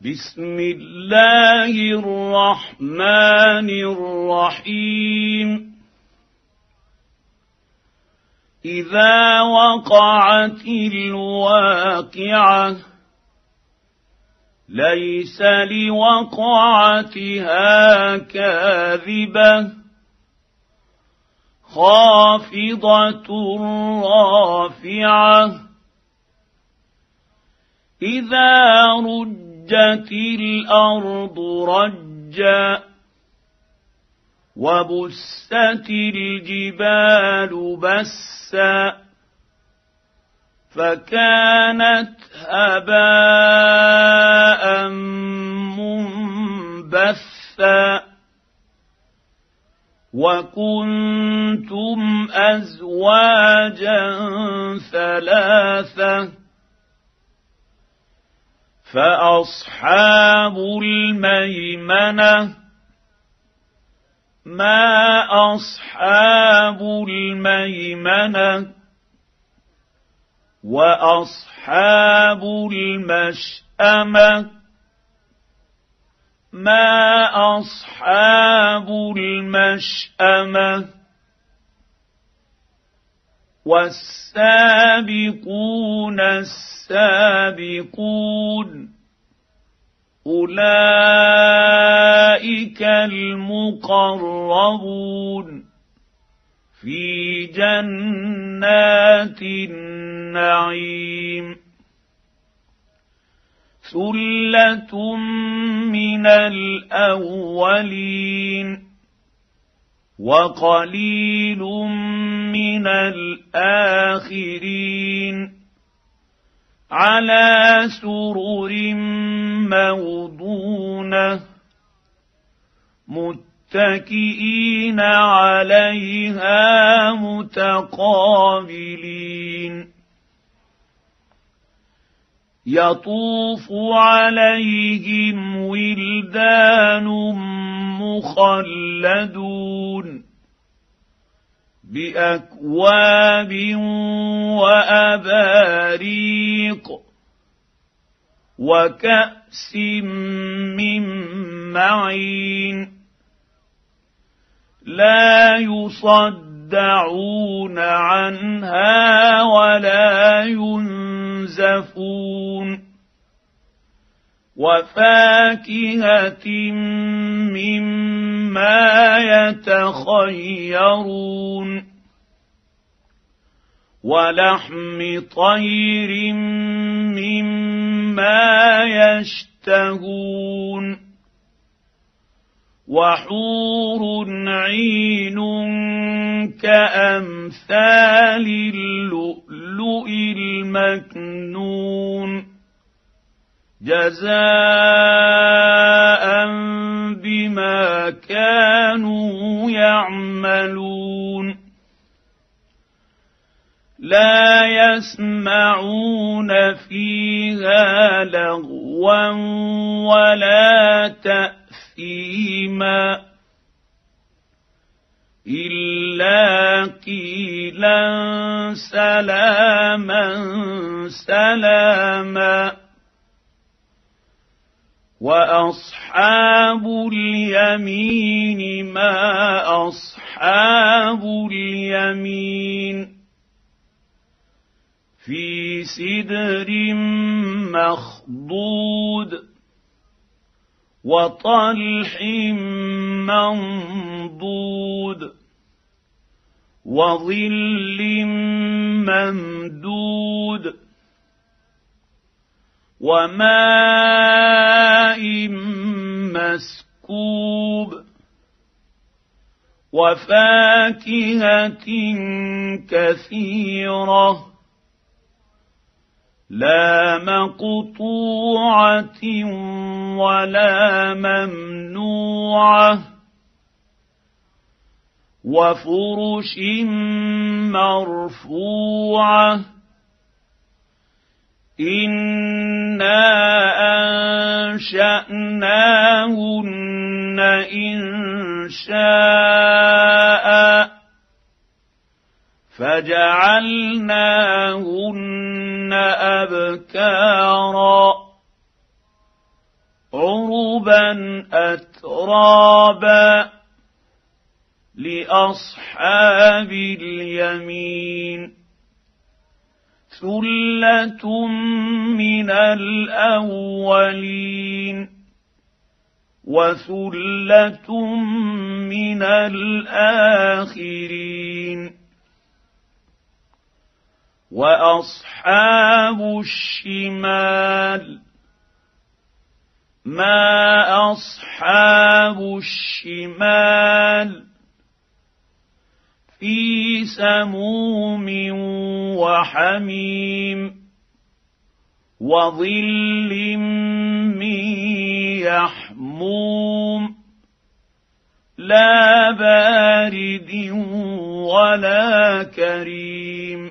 بسم الله الرحمن الرحيم. إذا وقعت الواقعة ليس لوقعتها كاذبة. خافضة رافعة. إذا رجت الأرض رجا وبست الجبال بسا فكانت هباء منبثا وكنتم ازواجا ثلاثة فاصحاب الميمنه ما اصحاب الميمنه واصحاب المشامه ما اصحاب المشامه والسابقون السابقون أولئك المقربون في جنات النعيم ثلة من الأولين وقليل من الآخرين على سرر موضونة متكئين عليها متقابلين يطوف عليهم ولدان مخلدون باكواب واباريق وكاس من معين لا يصدعون عنها ولا ينزفون وفاكهه مما يتخيرون ولحم طير مما يشتهون وحور عين كامثال اللؤلؤ المكنون جزاء بما كانوا يعملون لا يسمعون فيها لغوا ولا تأثيما الا قيلا سلاما سلاما واصحاب اليمين ما اصحاب اليمين في سدر مخضود وطلح منضود وظل ممدود وماء مسكوب وفاكهه كثيره لا مقطوعه ولا ممنوعه وفرش مرفوعة. أنا انشاناهن انشاء فجعلناهن ابكارا عربا اترابا لأصحاب اليمين. ثله من الاولين وثله من الاخرين واصحاب الشمال ما اصحاب الشمال في سموم وحميم وظل من يحموم لا بارد ولا كريم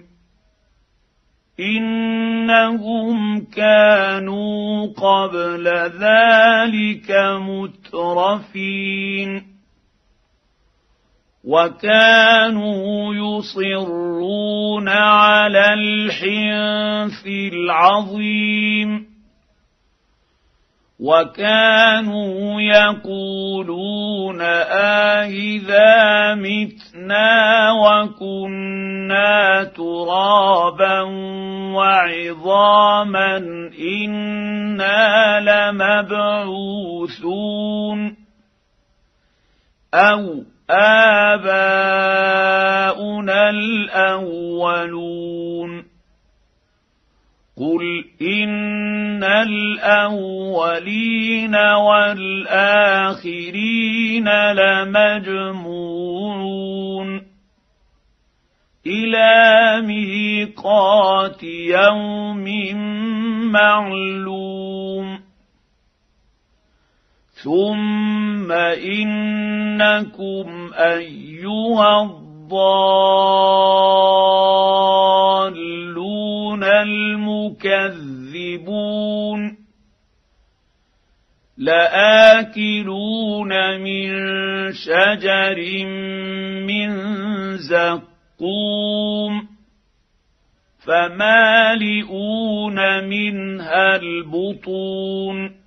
إنهم كانوا قبل ذلك مترفين وكانوا يصرون على الحنث العظيم. وكانوا يقولون آئذا متنا وكنا ترابا وعظاما إنا لمبعوثون. أو آباؤنا الأولون. قل إن الأولين والآخرين لمجموعون. إلى ميقات يوم معلوم. ثم انكم ايها الضالون المكذبون لاكلون من شجر من زقوم فمالئون منها البطون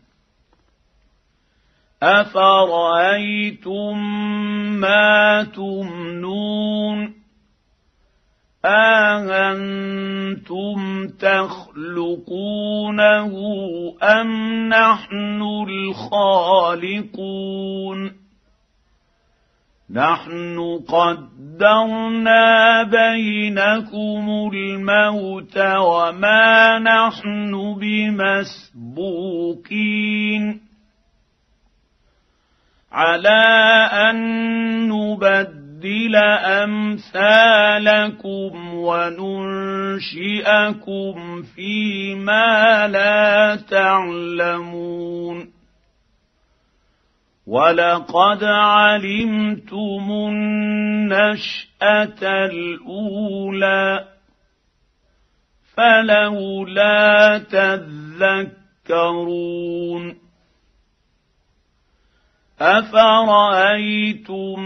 افرايتم ما تمنون اانتم تخلقونه ام نحن الخالقون نحن قدرنا بينكم الموت وما نحن بمسبوقين على أن نبدل أمثالكم وننشئكم فيما لا تعلمون. ولقد علمتم النشأة الأولى فلولا تذكرون. افرايتم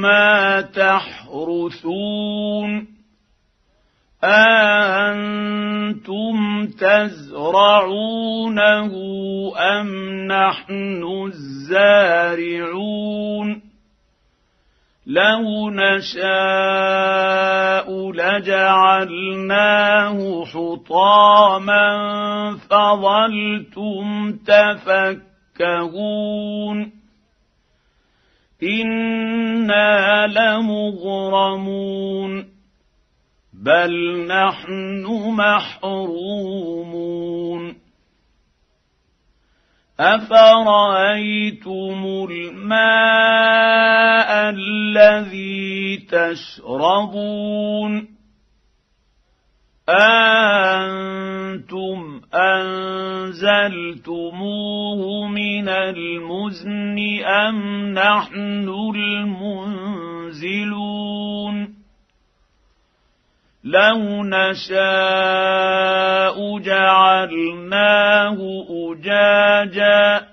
ما تحرثون اانتم تزرعونه ام نحن الزارعون لو نشاء لجعلناه حطاما فظلتم تفكهون أنا لمغرمون بل نحن محرومون افرايتم الماء الذي تشربون أنتم أنزلتموه من المزن أم نحن المنزلون؟ لو نشاء جعلناه أجاجا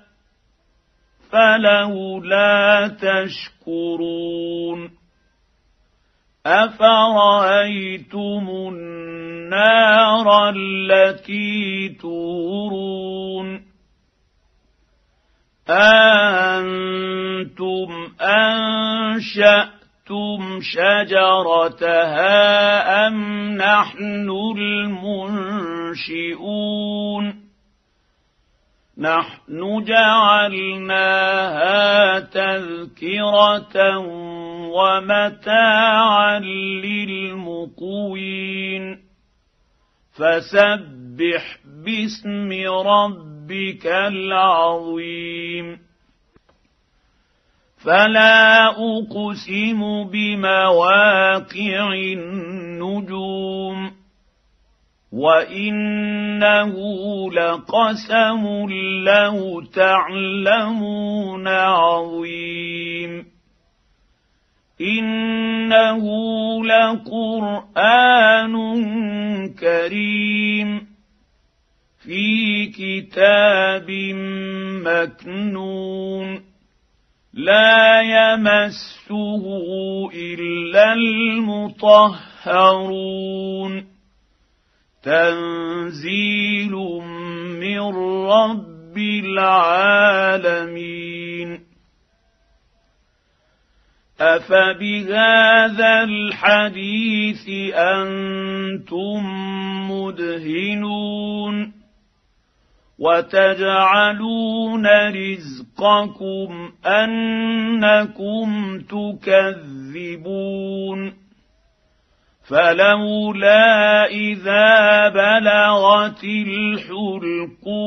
فلولا تشكرون. أفرأيتم النار التي تورون أنتم أنشأتم شجرتها أم نحن المنشئون نحن جعلناها تذكرة ومتاعا للمقوين فسبح باسم ربك العظيم. فلا أقسم بمواقع النجوم وإنه لقسم لو تعلمون عظيم. انه لقران كريم في كتاب مكنون لا يمسه الا المطهرون تنزيل من رب العالمين افبهذا الحديث أنتم مدهنون وتجعلون رزقكم انكم تكذبون فلولا اذا بلغت الحلقوم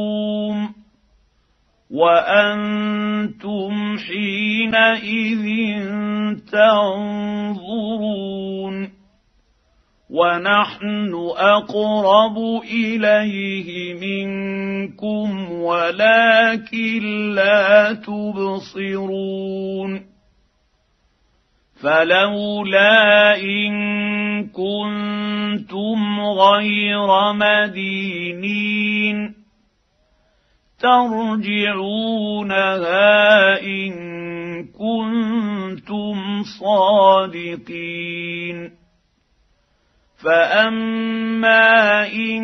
وأنتم حينئذ تنظرون ونحن أقرب إليه منكم ولكن لا تبصرون فلولا إن كنتم غير مدينين ترجعونها إن كنتم صادقين. فأما إن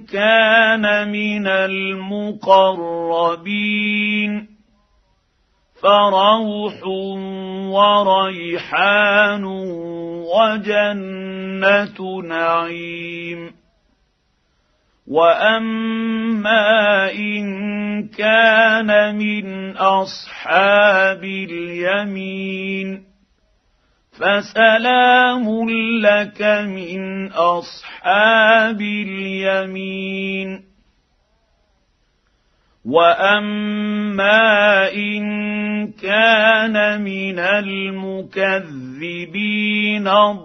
كان من المقربين فروح وريحان وجنة نعيم. وأما كان من أصحاب اليمين. فسلام لك من أصحاب اليمين. وأما إن كان من المكذبين الضالين